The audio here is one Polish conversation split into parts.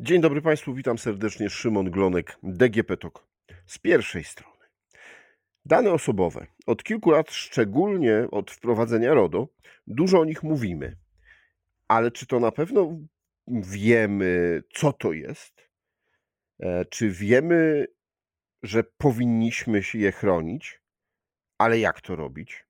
Dzień dobry Państwu, witam serdecznie. Szymon Glonek, DGP TOK. Z pierwszej strony. Dane osobowe. Od kilku lat, szczególnie od wprowadzenia RODO, dużo o nich mówimy. Ale czy to na pewno wiemy, co to jest? E, czy wiemy, że powinniśmy się je chronić? Ale jak to robić?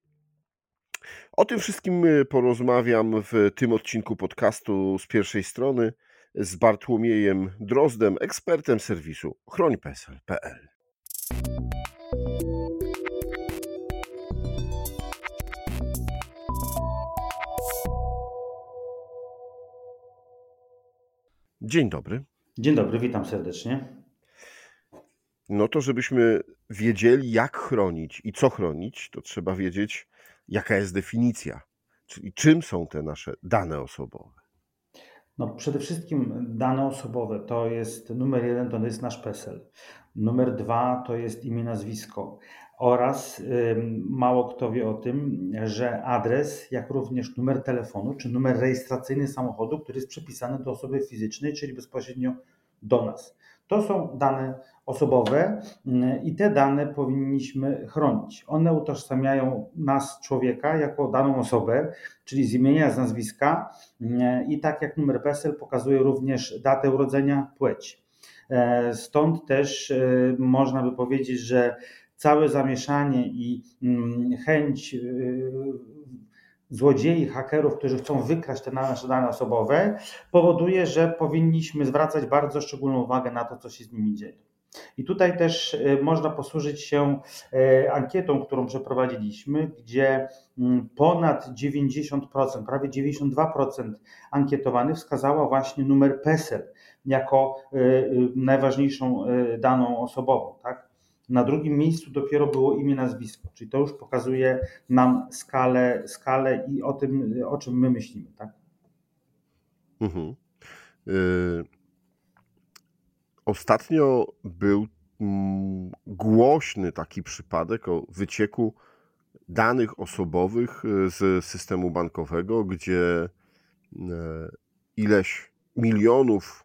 O tym wszystkim e, porozmawiam w tym odcinku podcastu z pierwszej strony z Bartłomiejem Drozdem, ekspertem serwisu chrońpesel.pl. Dzień dobry. Dzień dobry, witam serdecznie. No to, żebyśmy wiedzieli, jak chronić i co chronić, to trzeba wiedzieć, jaka jest definicja, czyli czym są te nasze dane osobowe. No, przede wszystkim dane osobowe to jest numer jeden, to jest nasz PESEL. Numer dwa to jest imię, nazwisko. Oraz mało kto wie o tym, że adres, jak również numer telefonu czy numer rejestracyjny samochodu, który jest przypisany do osoby fizycznej, czyli bezpośrednio do nas. To są dane osobowe mm, i te dane powinniśmy chronić. One utożsamiają nas, człowieka, jako daną osobę, czyli z imienia, z nazwiska mm, i tak jak numer PESEL pokazuje również datę urodzenia, płeć. E, stąd też e, można by powiedzieć, że całe zamieszanie i mm, chęć e, złodziei, hakerów, którzy chcą wykraść te nasze dane osobowe, powoduje, że powinniśmy zwracać bardzo szczególną uwagę na to, co się z nimi dzieje. I tutaj też y, można posłużyć się y, ankietą, którą przeprowadziliśmy, gdzie mm, ponad 90%, prawie 92% ankietowanych wskazała właśnie numer PESEL jako y, najważniejszą daną osobową. Tak? Na drugim miejscu dopiero było imię, nazwisko, czyli to już pokazuje nam skalę, skalę i o tym, o czym my myślimy. Tak? Mhm. Y Ostatnio był mm, głośny taki przypadek o wycieku danych osobowych y, z systemu bankowego, gdzie e, ileś milionów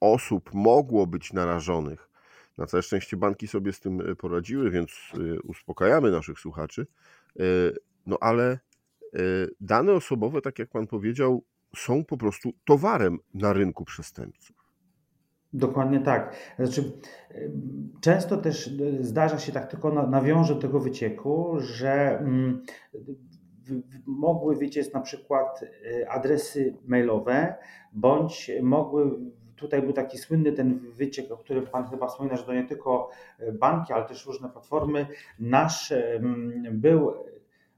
osób mogło być narażonych. Na całe szczęście banki sobie z tym e, poradziły, więc e, uspokajamy naszych słuchaczy. No ale dane osobowe, tak jak pan powiedział, są po prostu towarem na rynku przestępców. Dokładnie tak. Znaczy, często też e, zdarza się tak, tylko nawiążę do tego wycieku, że mm, mogły wyciec na przykład e, adresy mailowe, bądź mogły tutaj był taki słynny ten wyciek, o którym Pan chyba wspomina, że to nie tylko e, banki, ale też różne platformy. Nasz był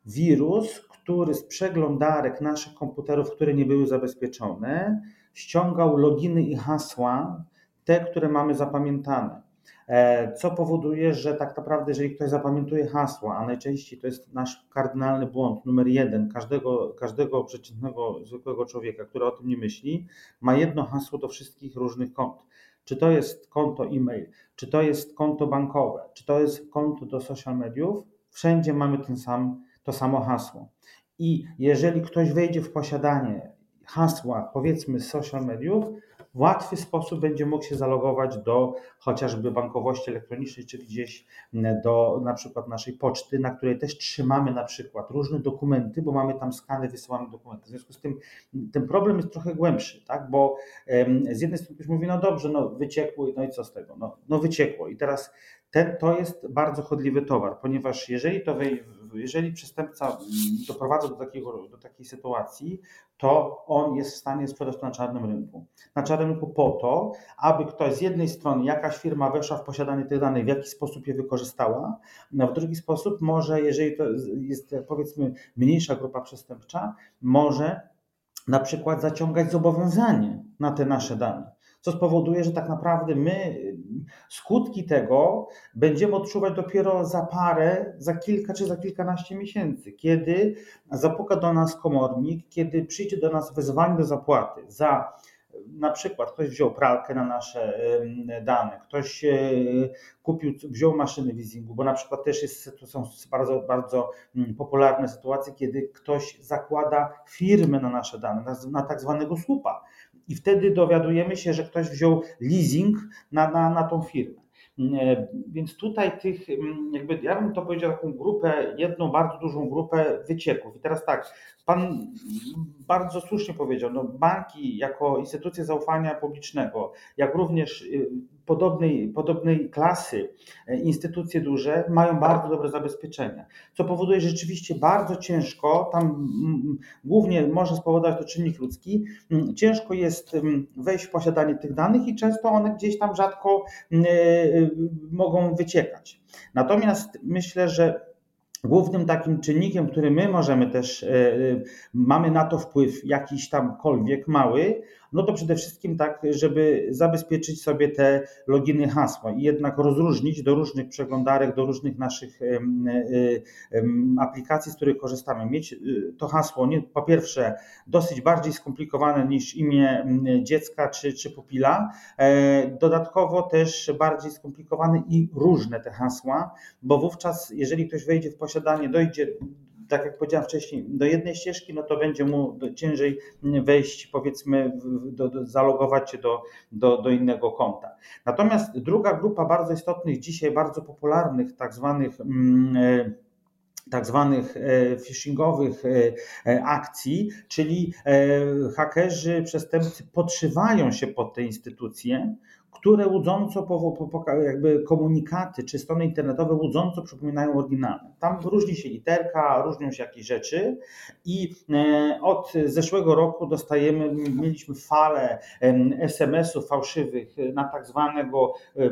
wirus, który z przeglądarek naszych komputerów, które nie były zabezpieczone, ściągał loginy i hasła te, które mamy zapamiętane. E, co powoduje, że tak naprawdę, jeżeli ktoś zapamiętuje hasła, a najczęściej to jest nasz kardynalny błąd numer jeden każdego, każdego przeciętnego, zwykłego człowieka, który o tym nie myśli, ma jedno hasło do wszystkich różnych kont. Czy to jest konto e-mail, czy to jest konto bankowe, czy to jest konto do social mediów, wszędzie mamy ten sam, to samo hasło. I jeżeli ktoś wejdzie w posiadanie hasła, powiedzmy, z social mediów, w łatwy sposób będzie mógł się zalogować do chociażby bankowości elektronicznej, czy gdzieś do na przykład naszej poczty, na której też trzymamy na przykład różne dokumenty, bo mamy tam skany, wysyłamy dokumenty. W związku z tym ten problem jest trochę głębszy, tak? bo z jednej strony ktoś mówi, no dobrze, no wyciekło, no i co z tego? No, no wyciekło i teraz ten, to jest bardzo chodliwy towar, ponieważ jeżeli, to jeżeli przestępca doprowadza do, takiego, do takiej sytuacji, to on jest w stanie sprzedać to na czarnym rynku. Na czarnym rynku po to, aby ktoś z jednej strony, jakaś firma weszła w posiadanie tych danych, w jakiś sposób je wykorzystała, no w drugi sposób może, jeżeli to jest powiedzmy mniejsza grupa przestępcza, może na przykład zaciągać zobowiązanie na te nasze dane co spowoduje, że tak naprawdę my skutki tego będziemy odczuwać dopiero za parę, za kilka czy za kilkanaście miesięcy, kiedy zapuka do nas komornik, kiedy przyjdzie do nas wezwanie do zapłaty za na przykład ktoś wziął pralkę na nasze dane, ktoś e, kupił, wziął maszyny leasingu, bo na przykład też jest, to są bardzo, bardzo popularne sytuacje, kiedy ktoś zakłada firmę na nasze dane, na tak zwanego słupa i wtedy dowiadujemy się, że ktoś wziął leasing na, na, na tą firmę. E, więc tutaj tych, mm, jakby ja bym to powiedział, taką grupę, jedną bardzo dużą grupę wycieków. I teraz tak, Pan bardzo słusznie powiedział, no banki jako instytucje zaufania publicznego, jak również y, podobnej, podobnej klasy e, instytucje duże mają bardzo dobre zabezpieczenia, co powoduje, że rzeczywiście bardzo ciężko, tam głównie może spowodować to czynnik ludzki, ciężko jest wejść w posiadanie tych danych i często one gdzieś tam rzadko e, e, mogą wyciekać. Natomiast myślę, że Głównym takim czynnikiem, który my możemy też, mamy na to wpływ jakiś tamkolwiek mały, no to przede wszystkim tak, żeby zabezpieczyć sobie te loginy hasła i jednak rozróżnić do różnych przeglądarek, do różnych naszych aplikacji, z których korzystamy. Mieć y, to hasło nie, po pierwsze dosyć bardziej skomplikowane niż imię dziecka czy, czy pupila, e, dodatkowo też bardziej skomplikowane i różne te hasła, bo wówczas jeżeli ktoś wejdzie w posiadanie, dojdzie tak jak powiedziałem wcześniej, do jednej ścieżki, no to będzie mu ciężej wejść, powiedzmy, do, do, zalogować się do, do, do innego konta. Natomiast druga grupa bardzo istotnych, dzisiaj bardzo popularnych, tak zwanych mm, e, tak zwanych e, phishingowych e, akcji, czyli hakerzy, przestępcy podszywają się pod te instytucje, które łudząco, jakby komunikaty czy strony internetowe łudząco przypominają oryginalne. Tam różni się literka, różnią się jakieś rzeczy i e, od zeszłego roku dostajemy, mieliśmy falę SMS-ów fałszywych na tak zwanego e, e,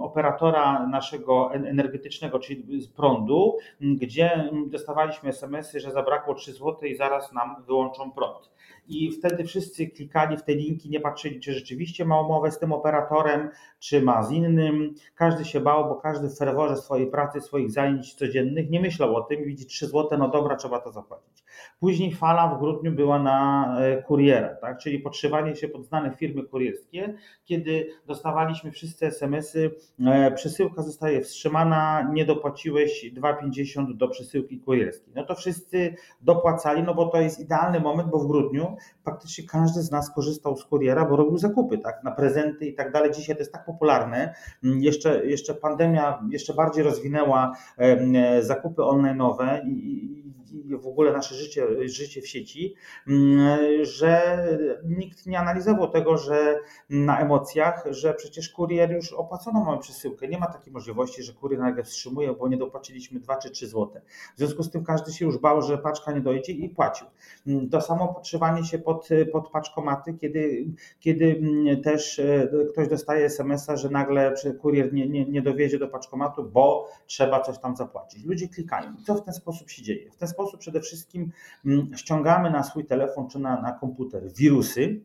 operatora naszego energetycznego, czyli z prądu, gdzie dostawaliśmy SMS-y, że zabrakło 3 zł i zaraz nam wyłączą prąd i wtedy wszyscy klikali w te linki, nie patrzyli, czy rzeczywiście ma umowę z tym operatorem, czy ma z innym. Każdy się bał, bo każdy w ferworze swojej pracy, swoich zajęć codziennych nie myślał o tym, widzi 3 zł, no dobra, trzeba to zapłacić. Później fala w grudniu była na e, kuriera, tak? czyli podszywanie się pod znane firmy kurierskie, kiedy dostawaliśmy wszyscy SMS-y, e, przesyłka zostaje wstrzymana, nie dopłaciłeś 2,50 do przesyłki kurierskiej. No to wszyscy dopłacali, no bo to jest idealny moment, bo w grudniu praktycznie każdy z nas korzystał z kuriera, bo robił zakupy, tak, na prezenty i tak dalej. Dzisiaj to jest tak popularne. Mm, jeszcze, jeszcze pandemia jeszcze bardziej rozwinęła e, zakupy online'owe i, i w ogóle nasze życie, życie w sieci, mm, że nikt nie analizował tego, że na emocjach, że przecież kurier już opłacono mamy przesyłkę. Nie ma takiej możliwości, że kurier nagle wstrzymuje, bo nie dopłaciliśmy 2 czy 3 zł. W związku z tym każdy się już bał, że paczka nie dojdzie i płacił. Mm, to samo podszywanie się pod, pod paczkomaty, kiedy, kiedy mm, też e, ktoś dostaje SMS-a, że nagle kurier nie, nie, nie dowiezie do paczkomatu, bo trzeba coś tam zapłacić. Ludzie klikają. Co w ten sposób się dzieje? W ten sposób sposób przede wszystkim mm, ściągamy na swój telefon czy na, na komputer wirusy,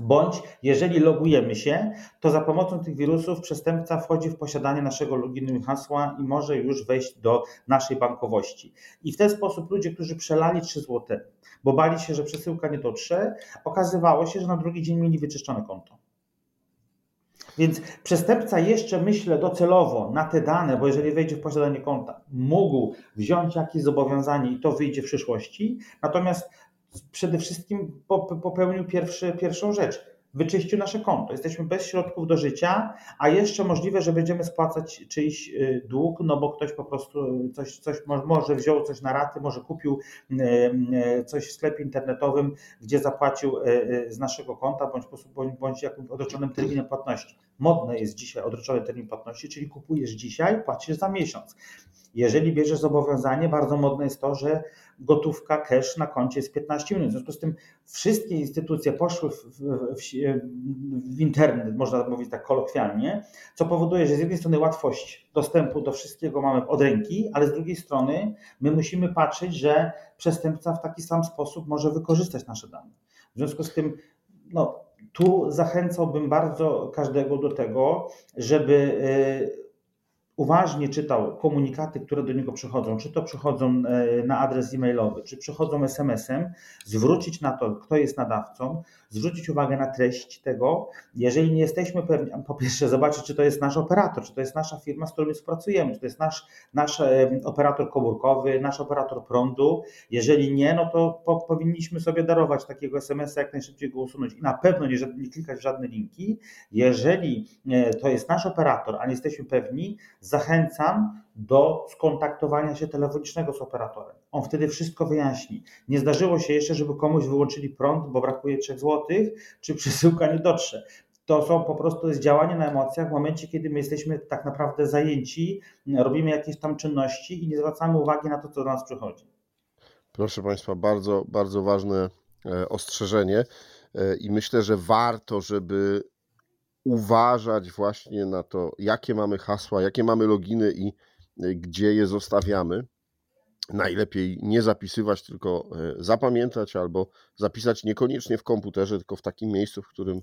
Bądź jeżeli logujemy się, to za pomocą tych wirusów przestępca wchodzi w posiadanie naszego loginu i hasła i może już wejść do naszej bankowości. I w ten sposób ludzie, którzy przelali 3 zł, bo bali się, że przesyłka nie dotrze, okazywało się, że na drugi dzień mieli wyczyszczone konto. Więc przestępca jeszcze, myślę, docelowo na te dane, bo jeżeli wejdzie w posiadanie konta, mógł wziąć jakieś zobowiązanie i to wyjdzie w przyszłości, natomiast przede wszystkim popełnił pierwszy, pierwszą rzecz wyczyścił nasze konto. Jesteśmy bez środków do życia, a jeszcze możliwe, że będziemy spłacać czyjś y, dług, no bo ktoś po prostu coś, coś może wziął coś na raty, może kupił y, y, coś w sklepie internetowym, gdzie zapłacił z naszego konta, bądź, bądź, bądź jakimś odroczonym terminem płatności. Modne jest dzisiaj odroczony termin płatności, czyli kupujesz dzisiaj, płacisz za miesiąc. Jeżeli bierzesz zobowiązanie, bardzo modne jest to, że gotówka, cash na koncie jest 15 minut. W związku z tym wszystkie instytucje poszły w, w, w, w, internet, można mówić tak kolokwialnie, co powoduje, że z jednej strony łatwość dostępu do wszystkiego mamy od ręki, ale z drugiej strony my musimy patrzeć, że przestępca w taki sam sposób może wykorzystać nasze dane. W związku z tym, no, tu zachęcałbym bardzo każdego do tego, żeby uważnie czytał komunikaty, które do niego przychodzą, czy to przychodzą e, na adres e-mailowy, czy przychodzą SMS-em, zwrócić na to, kto jest nadawcą, zwrócić uwagę na treść tego. Jeżeli nie jesteśmy pewni, po pierwsze zobaczyć, czy to jest nasz operator, czy to jest nasza firma, z którą współpracujemy, czy to jest nasz, nasz e, operator komórkowy, nasz operator prądu. Jeżeli nie, no to po, powinniśmy sobie darować takiego SMS-a, jak najszybciej go usunąć i na pewno nie, nie klikać w żadne linki. Jeżeli e, to jest nasz operator, a nie jesteśmy pewni, zachęcam do skontaktowania się telefonicznego z operatorem. On wtedy wszystko wyjaśni. Nie zdarzyło się jeszcze, żeby komuś wyłączyli prąd, bo brakuje 3 zł, czy przesyłka nie dotrze. To są po prostu jest działanie na emocjach w momencie, kiedy my jesteśmy tak naprawdę zajęci, robimy jakieś tam czynności i nie zwracamy uwagi na to, co do nas przychodzi. Proszę Państwa, bardzo, bardzo ważne e, ostrzeżenie e, i myślę, że warto, żeby uważać właśnie na to, jakie mamy hasła, jakie mamy loginy i e, gdzie je zostawiamy. Najlepiej nie zapisywać, tylko zapamiętać albo zapisać niekoniecznie w komputerze, tylko w takim miejscu, w którym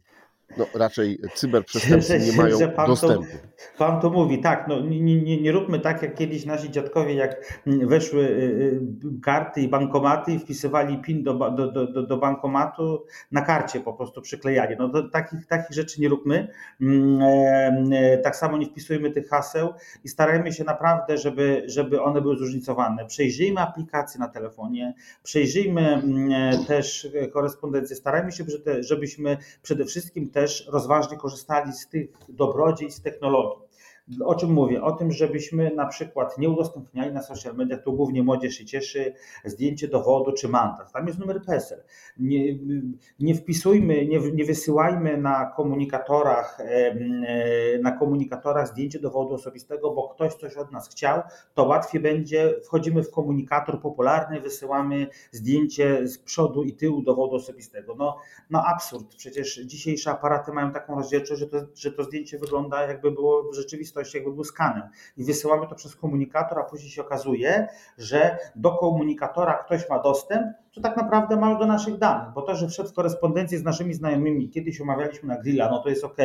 no, raczej cyberprzestępcy nie mają pan dostępu. To, pan to mówi, tak, no, nie, nie, nie róbmy tak jak kiedyś nasi dziadkowie, jak weszły y, y, karty i bankomaty i wpisywali PIN do, do, do, do bankomatu, na karcie po prostu przyklejali. No to takich, takich rzeczy nie róbmy. Mm, e, e, tak samo nie wpisujmy tych haseł i starajmy się naprawdę, żeby, żeby one były zróżnicowane. Przejrzyjmy aplikacje na telefonie, przejrzyjmy mm, e, też korespondencję, starajmy się, żebyśmy przede wszystkim też rozważnie korzystali z tych dobrodziejstw technologii. O czym mówię? O tym, żebyśmy na przykład nie udostępniali na social mediach, tu głównie młodzież się cieszy, zdjęcie dowodu czy mandat. Tam jest numer PESEL. Nie, nie wpisujmy, nie, nie wysyłajmy na komunikatorach, na komunikatorach zdjęcie dowodu osobistego, bo ktoś coś od nas chciał, to łatwiej będzie, wchodzimy w komunikator popularny, wysyłamy zdjęcie z przodu i tyłu dowodu osobistego. No, no absurd, przecież dzisiejsze aparaty mają taką rozdzielczość, że to, że to zdjęcie wygląda jakby było w rzeczywistości rzeczywistości jakby był skanem. I wysyłamy to przez komunikator, a później się okazuje, że do komunikatora ktoś ma dostęp, to tak naprawdę ma do naszych danych, bo to, że wszedł w korespondencję z naszymi znajomymi, kiedyś omawialiśmy na grilla, no to jest ok,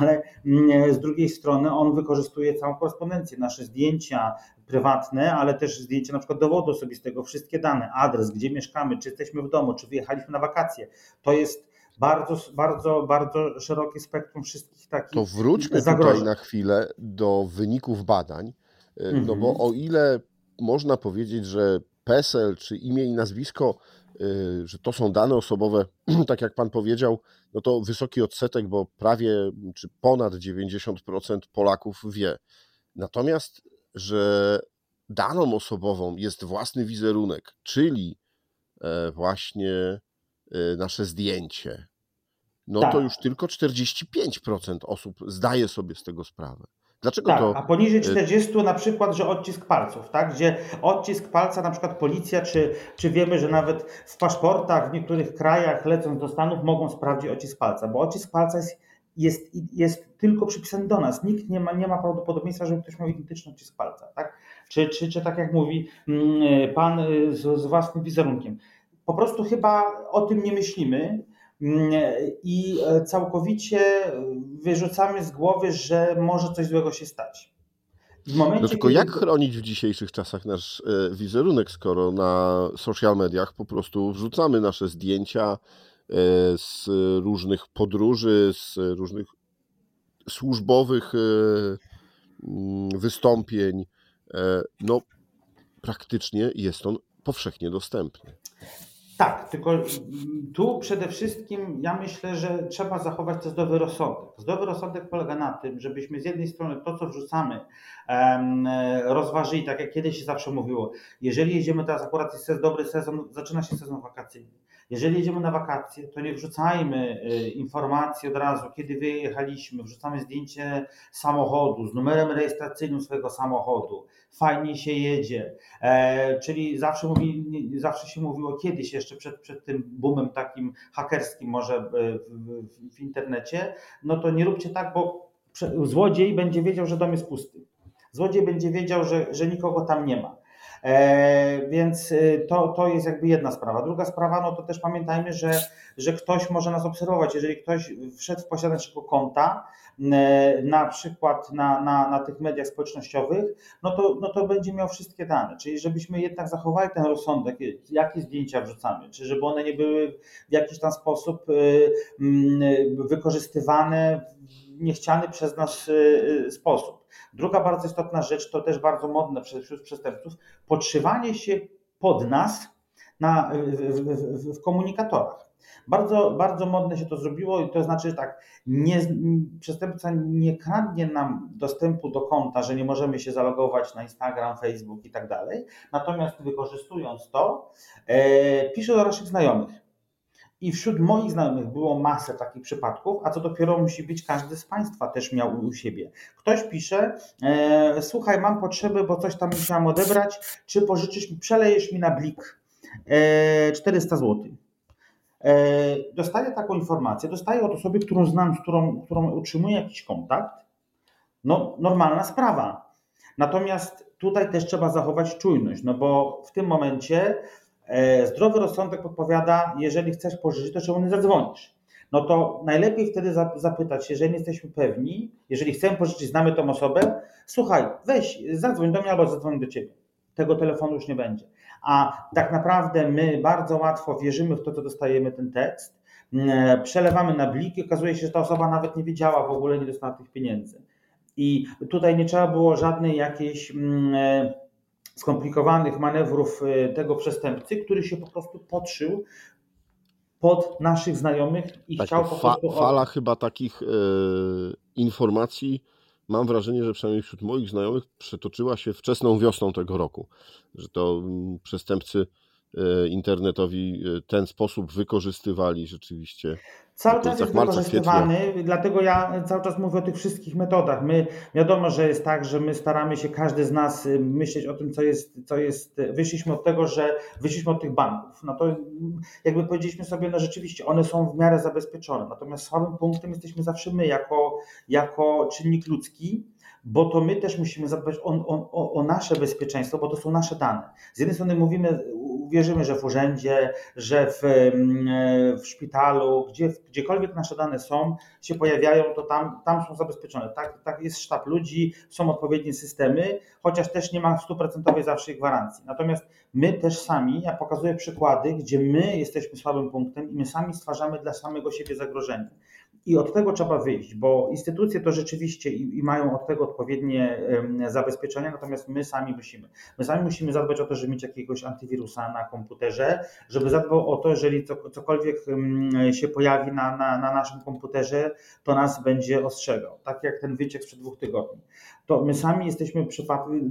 ale mm, z drugiej strony on wykorzystuje całą korespondencję, nasze zdjęcia prywatne, ale też zdjęcia na przykład dowodu osobistego, wszystkie dane, adres, gdzie mieszkamy, czy jesteśmy w domu, czy wyjechaliśmy na wakacje. To jest bardzo, bardzo, bardzo szerokie spektrum wszystkich takich To wróćmy zagrożeń. tutaj na chwilę do wyników badań, mhm. no bo mhm. o ile można powiedzieć, że PESEL czy imię i nazwisko, y, że to są dane osobowe, tak jak Pan powiedział, no to wysoki odsetek, bo prawie czy ponad 90% Polaków wie. Natomiast, że daną osobową jest własny wizerunek, czyli e, właśnie nasze zdjęcie, no tak. to już tylko 45% osób zdaje sobie z tego sprawę. Dlaczego tak, to? A poniżej 40 y, na przykład, że odcisk palców, tak? Gdzie odcisk palca, na przykład policja, czy, czy wiemy, że nawet w paszportach w niektórych krajach lecąc do Stanów mogą sprawdzić odcisk palca, bo odcisk palca jest, jest, jest tylko przypisany do nas. Nikt nie ma, nie ma prawdopodobieństwa, żeby ktoś miał identyczny odcisk palca, tak? Czy, czy, czy tak jak mówi mm, pan y, z, z własnym wizerunkiem po prostu chyba o tym nie myślimy i e, całkowicie wyrzucamy z głowy, że może coś złego się stać. Momencie, no tylko kiedy... jak chronić w dzisiejszych czasach nasz e, wizerunek, skoro na social mediach po prostu wrzucamy nasze zdjęcia e, z różnych podróży, z różnych służbowych mm, wystąpień. No, praktycznie jest on powszechnie dostępny. Tak, tylko tu przede wszystkim ja myślę, że trzeba zachować to zdrowy rozsądek. Zdrowy rozsądek polega na tym, żebyśmy z jednej strony to, co wrzucamy, rozważyli, tak jak kiedyś się zawsze mówiło. Jeżeli jedziemy teraz, akurat jest dobry sezon, zaczyna się sezon wakacyjny. Jeżeli jedziemy na wakacje, to nie wrzucajmy y, informacji od razu, kiedy wyjechaliśmy, wrzucamy zdjęcie samochodu z numerem rejestracyjnym swojego samochodu, fajnie się jedzie. E, czyli zawsze, mówi, zawsze się mówiło kiedyś, jeszcze przed, przed tym boomem takim hakerskim, może e, w, w, w internecie, no to nie róbcie tak, bo złodziej będzie wiedział, że dom jest pusty. Złodziej będzie wiedział, że, że nikogo tam nie ma. E, więc y, to, to jest jakby jedna sprawa. Druga sprawa, no to też pamiętajmy, że, że ktoś może nas obserwować. Jeżeli ktoś wszedł w posiadanie naszego konta, na przykład na, na, na tych mediach społecznościowych, no to, no to będzie miał wszystkie dane. Czyli żebyśmy jednak zachowali ten rozsądek, jakie zdjęcia wrzucamy, czy żeby one nie były w jakiś tam sposób wykorzystywane w niechciany przez nas y, sposób. Druga bardzo istotna rzecz, to też bardzo modne wśród przestępców, podszywanie się pod nas na, w, w, w, komunikatorach. Bardzo, bardzo modne się to zrobiło i to znaczy, tak, nie, przestępca nie kradnie nam dostępu do konta, że nie możemy się zalogować na Instagram, Facebook i tak dalej, natomiast wykorzystując to, e, pisze do naszych znajomych i wśród moich znajomych było masę takich przypadków, a co dopiero musi być każdy z Państwa też miał u siebie. Ktoś pisze, e, słuchaj, mam potrzeby, bo coś tam musiałam odebrać, czy pożyczysz mi, przelejesz mi na blik e, 400 zł. E, dostaję taką informację, dostaję od osoby, którą znam, z którą, którą utrzymuję jakiś kontakt. No, normalna sprawa. Natomiast tutaj też trzeba zachować czujność, no bo w tym momencie zdrowy rozsądek podpowiada, jeżeli chcesz pożyczyć, to czemu nie zadzwonisz? No to najlepiej wtedy zapytać, jeżeli jesteśmy pewni, jeżeli chcemy pożyczyć, znamy tą osobę, słuchaj, weź, zadzwoń do mnie albo zadzwoń do ciebie. Tego telefonu już nie będzie. A tak naprawdę my bardzo łatwo wierzymy w to, co dostajemy ten tekst, mm, przelewamy na blik i okazuje się, że ta osoba nawet nie wiedziała w ogóle, nie dostała tych pieniędzy. I tutaj nie trzeba było żadnej jakiejś e, skomplikowanych manewrów y, tego przestępcy, który się po prostu podszył pod naszych znajomych i tak, chciał po fa prostu... Fala chyba takich e, informacji, mam wrażenie, że przynajmniej wśród moich znajomych przetoczyła się wczesną wiosną tego roku, że to mm, przestępcy internetowi e, ten sposób wykorzystywali rzeczywiście Cały czas jest wykorzystywany, dlatego ja cały czas mówię o tych wszystkich metodach. My wiadomo, że jest tak, że my staramy się każdy z nas y, myśleć o tym, co jest, co jest. Wyszliśmy od tego, że wyszliśmy od tych banków. No to jakby powiedzieliśmy sobie, no rzeczywiście one są w miarę zabezpieczone. Natomiast słabym punktem jesteśmy zawsze my, jako, jako czynnik ludzki bo to my też musimy zadbać o, o, o, nasze bezpieczeństwo, bo to są nasze dane. Z jednej strony mówimy, wierzymy, że w urzędzie, że w, w szpitalu, gdzie, gdziekolwiek nasze dane są, się pojawiają, to tam, tam są zabezpieczone. Tak, tak jest sztab ludzi, są odpowiednie systemy, chociaż też nie ma stuprocentowej zawsze gwarancji. Natomiast my też sami, ja pokazuję przykłady, gdzie my jesteśmy słabym punktem i my sami stwarzamy dla samego siebie zagrożenie. I od tego trzeba wyjść, bo instytucje to rzeczywiście i, i, mają od tego odpowiednie zabezpieczenia, natomiast my sami musimy. My sami musimy zadbać o to, żeby mieć jakiegoś antywirusa na komputerze, żeby zadbał o to, jeżeli cokolwiek się pojawi na, na, na naszym komputerze, to nas będzie ostrzegał. Tak jak ten wyciek sprzed dwóch tygodni to my sami jesteśmy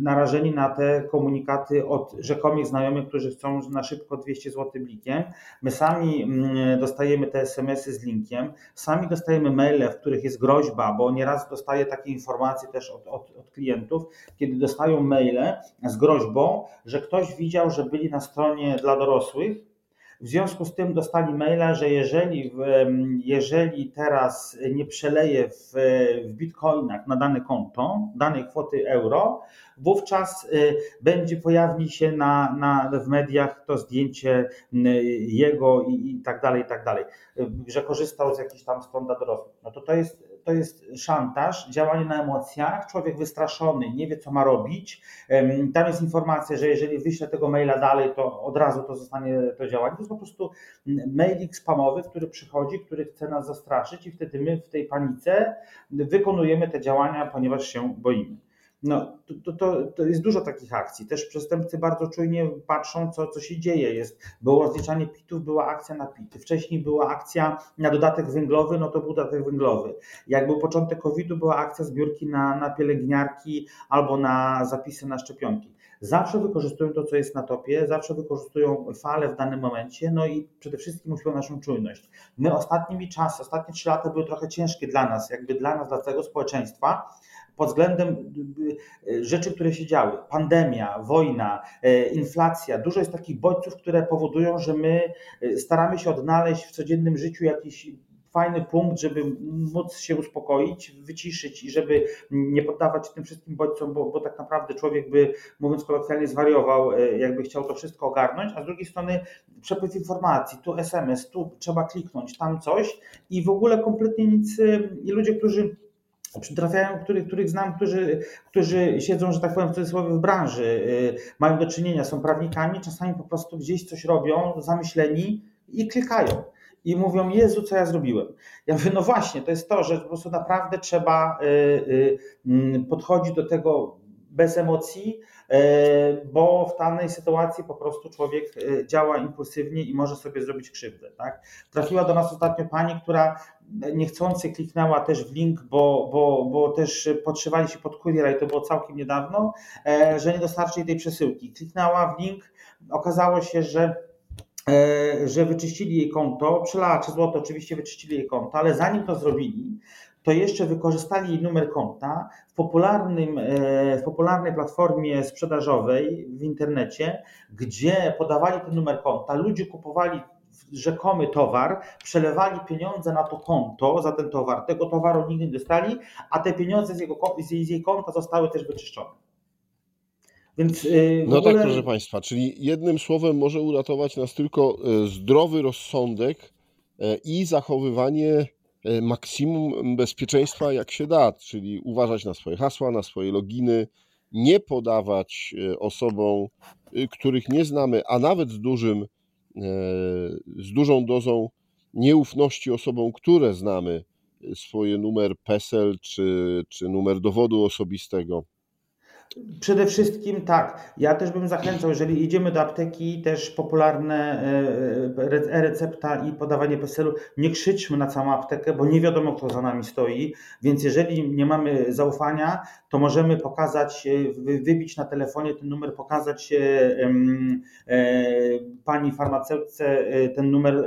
narażeni na te komunikaty od rzekomych znajomych, którzy chcą na szybko 200 zł blikiem. My sami mm, dostajemy te SMS-y z linkiem, sami dostajemy maile, w których jest groźba, bo nieraz dostaję takie informacje też od, od, od klientów, kiedy dostają maile z groźbą, że ktoś widział, że byli na stronie dla dorosłych w związku z tym dostali maila, że jeżeli, jeżeli teraz nie przeleje w, w bitcoinach na dane konto danej kwoty euro, wówczas y, będzie pojawi się na, na, w mediach to zdjęcie jego i, i tak dalej, i tak dalej, y, że korzystał z jakichś tam dla dorosłych. No to to jest to jest szantaż, działanie na emocjach, człowiek wystraszony, nie wie co ma robić. Tam jest informacja, że jeżeli wyślę tego maila dalej, to od razu to zostanie to działanie. To jest po prostu mailik spamowy, który przychodzi, który chce nas zastraszyć i wtedy my w tej panice wykonujemy te działania, ponieważ się boimy. No, to, to, to jest dużo takich akcji. Też przestępcy bardzo czujnie patrzą, co, co się dzieje. Jest, było zliczanie pitów, była akcja na pity. Wcześniej była akcja na dodatek węglowy, no to był dodatek węglowy. Jak był początek COVID-u, była akcja zbiórki na, na pielęgniarki albo na zapisy na szczepionki. Zawsze wykorzystują to, co jest na topie, zawsze wykorzystują fale w danym momencie, no i przede wszystkim usiłują naszą czujność. My ostatnimi czasy, ostatnie trzy lata były trochę ciężkie dla nas, jakby dla nas, dla całego społeczeństwa, pod względem y, rzeczy, które się działy. Pandemia, wojna, y, inflacja. Dużo jest takich bodźców, które powodują, że my staramy się odnaleźć w codziennym życiu jakiś fajny punkt, żeby móc się uspokoić, wyciszyć i żeby nie poddawać tym wszystkim bodźcom, bo, bo tak naprawdę człowiek by, mówiąc kolokwialnie, zwariował, e, jakby chciał to wszystko ogarnąć, a z drugiej strony przepływ informacji, tu SMS, tu trzeba kliknąć, tam coś i w ogóle kompletnie nic i ludzie, którzy trafiają, których, których znam, którzy, którzy siedzą, że tak powiem, w cudzysłowie w branży, y, mają do czynienia, są prawnikami, czasami po prostu gdzieś coś robią, zamyśleni i klikają. I mówią, Jezu, co ja zrobiłem? Ja mówię, no właśnie, to jest to, że po prostu naprawdę trzeba y, y, mm, podchodzić do tego bez emocji, bo w danej sytuacji po prostu człowiek e, działa impulsywnie i może sobie zrobić krzywdę. Tak? Trafiła do nas ostatnio pani, która niechcący kliknęła też w link, bo, bo, bo też podszywali się pod kuriera i to było całkiem niedawno, e, że nie dostarczy jej tej przesyłki. Kliknęła w link, okazało się, że że wyczyścili jej konto, przelała 3 zł, oczywiście wyczyścili jej konto, ale zanim to zrobili, to jeszcze wykorzystali jej numer konta w, popularnym, e, w popularnej platformie sprzedażowej w internecie, gdzie podawali ten numer konta, ludzie kupowali rzekomy towar, przelewali pieniądze na to konto za ten towar, tego towaru nigdy nie dostali, a te pieniądze z, jego, z jej konta zostały też wyczyszczone. Więc, yy, no tak, ogóle... tak, proszę Państwa, czyli jednym słowem może uratować nas tylko e, zdrowy rozsądek i zachowywanie E, maksimum bezpieczeństwa jak się da, czyli uważać na swoje hasła, na swoje loginy, nie podawać e, osobom, e, których nie znamy, a nawet z, dużym, z dużą dozą nieufności osobom, które znamy, swoje numer PESEL czy, czy numer dowodu osobistego. Przede wszystkim tak. Ja też bym zachęcał, jeżeli idziemy do apteki, też popularne e, e-recepta i podawanie PESEL-u, nie krzyczmy na całą aptekę, bo nie wiadomo, kto za nami stoi. Więc jeżeli nie mamy zaufania, to możemy pokazać, e, wybić na telefonie ten numer, pokazać e, pani farmaceutce ten numer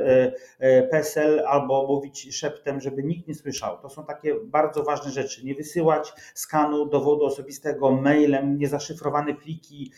PESEL albo mówić szeptem, żeby nikt nie słyszał. To są takie bardzo ważne rzeczy. Nie wysyłać skanu dowodu osobistego, mailem, niezaszyfrowane pliki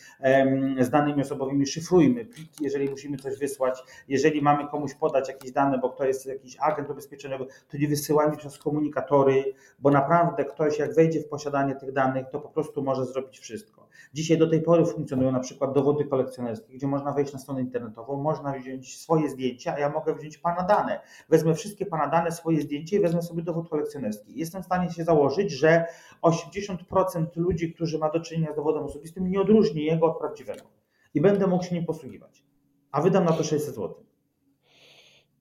z danymi osobowymi, szyfrujmy pliki, jeżeli musimy coś wysłać, jeżeli mamy komuś podać jakieś dane, bo kto jest jakiś agent ubezpieczeniowego, to nie wysyłajmy przez komunikatory, bo naprawdę ktoś jak wejdzie w posiadanie tych danych, to po prostu może zrobić wszystko. Dzisiaj do tej pory funkcjonują na przykład dowody kolekcjonerskie, gdzie można wejść na stronę internetową, można wziąć swoje zdjęcia, a ja mogę wziąć Pana dane. Wezmę wszystkie Pana dane, swoje zdjęcie i wezmę sobie dowód kolekcjonerski. Jestem w stanie się założyć, że 80% ludzi, którzy ma do czynienia z dowodem osobistym, nie odróżni jego od prawdziwego. I będę mógł się nim posługiwać. A wydam na to 600 zł.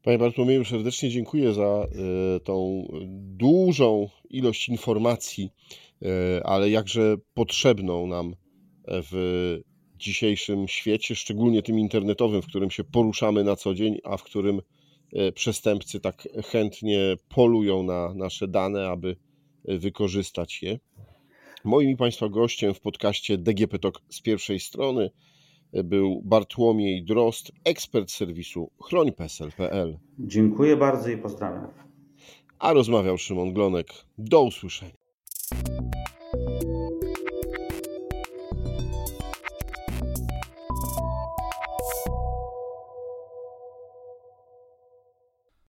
Panie Bartłomieju, serdecznie dziękuję za y, tą dużą ilość informacji, y, ale jakże potrzebną nam w dzisiejszym świecie, szczególnie tym internetowym, w którym się poruszamy na co dzień, a w którym y, przestępcy tak chętnie polują na nasze dane, aby wykorzystać je. Moim i Państwa gościem w podcaście DGP Talk z pierwszej strony był Bartłomiej Drost, ekspert serwisu chrońpesel.pl. Dziękuję bardzo i pozdrawiam. A rozmawiał Szymon Glonek. Do usłyszenia.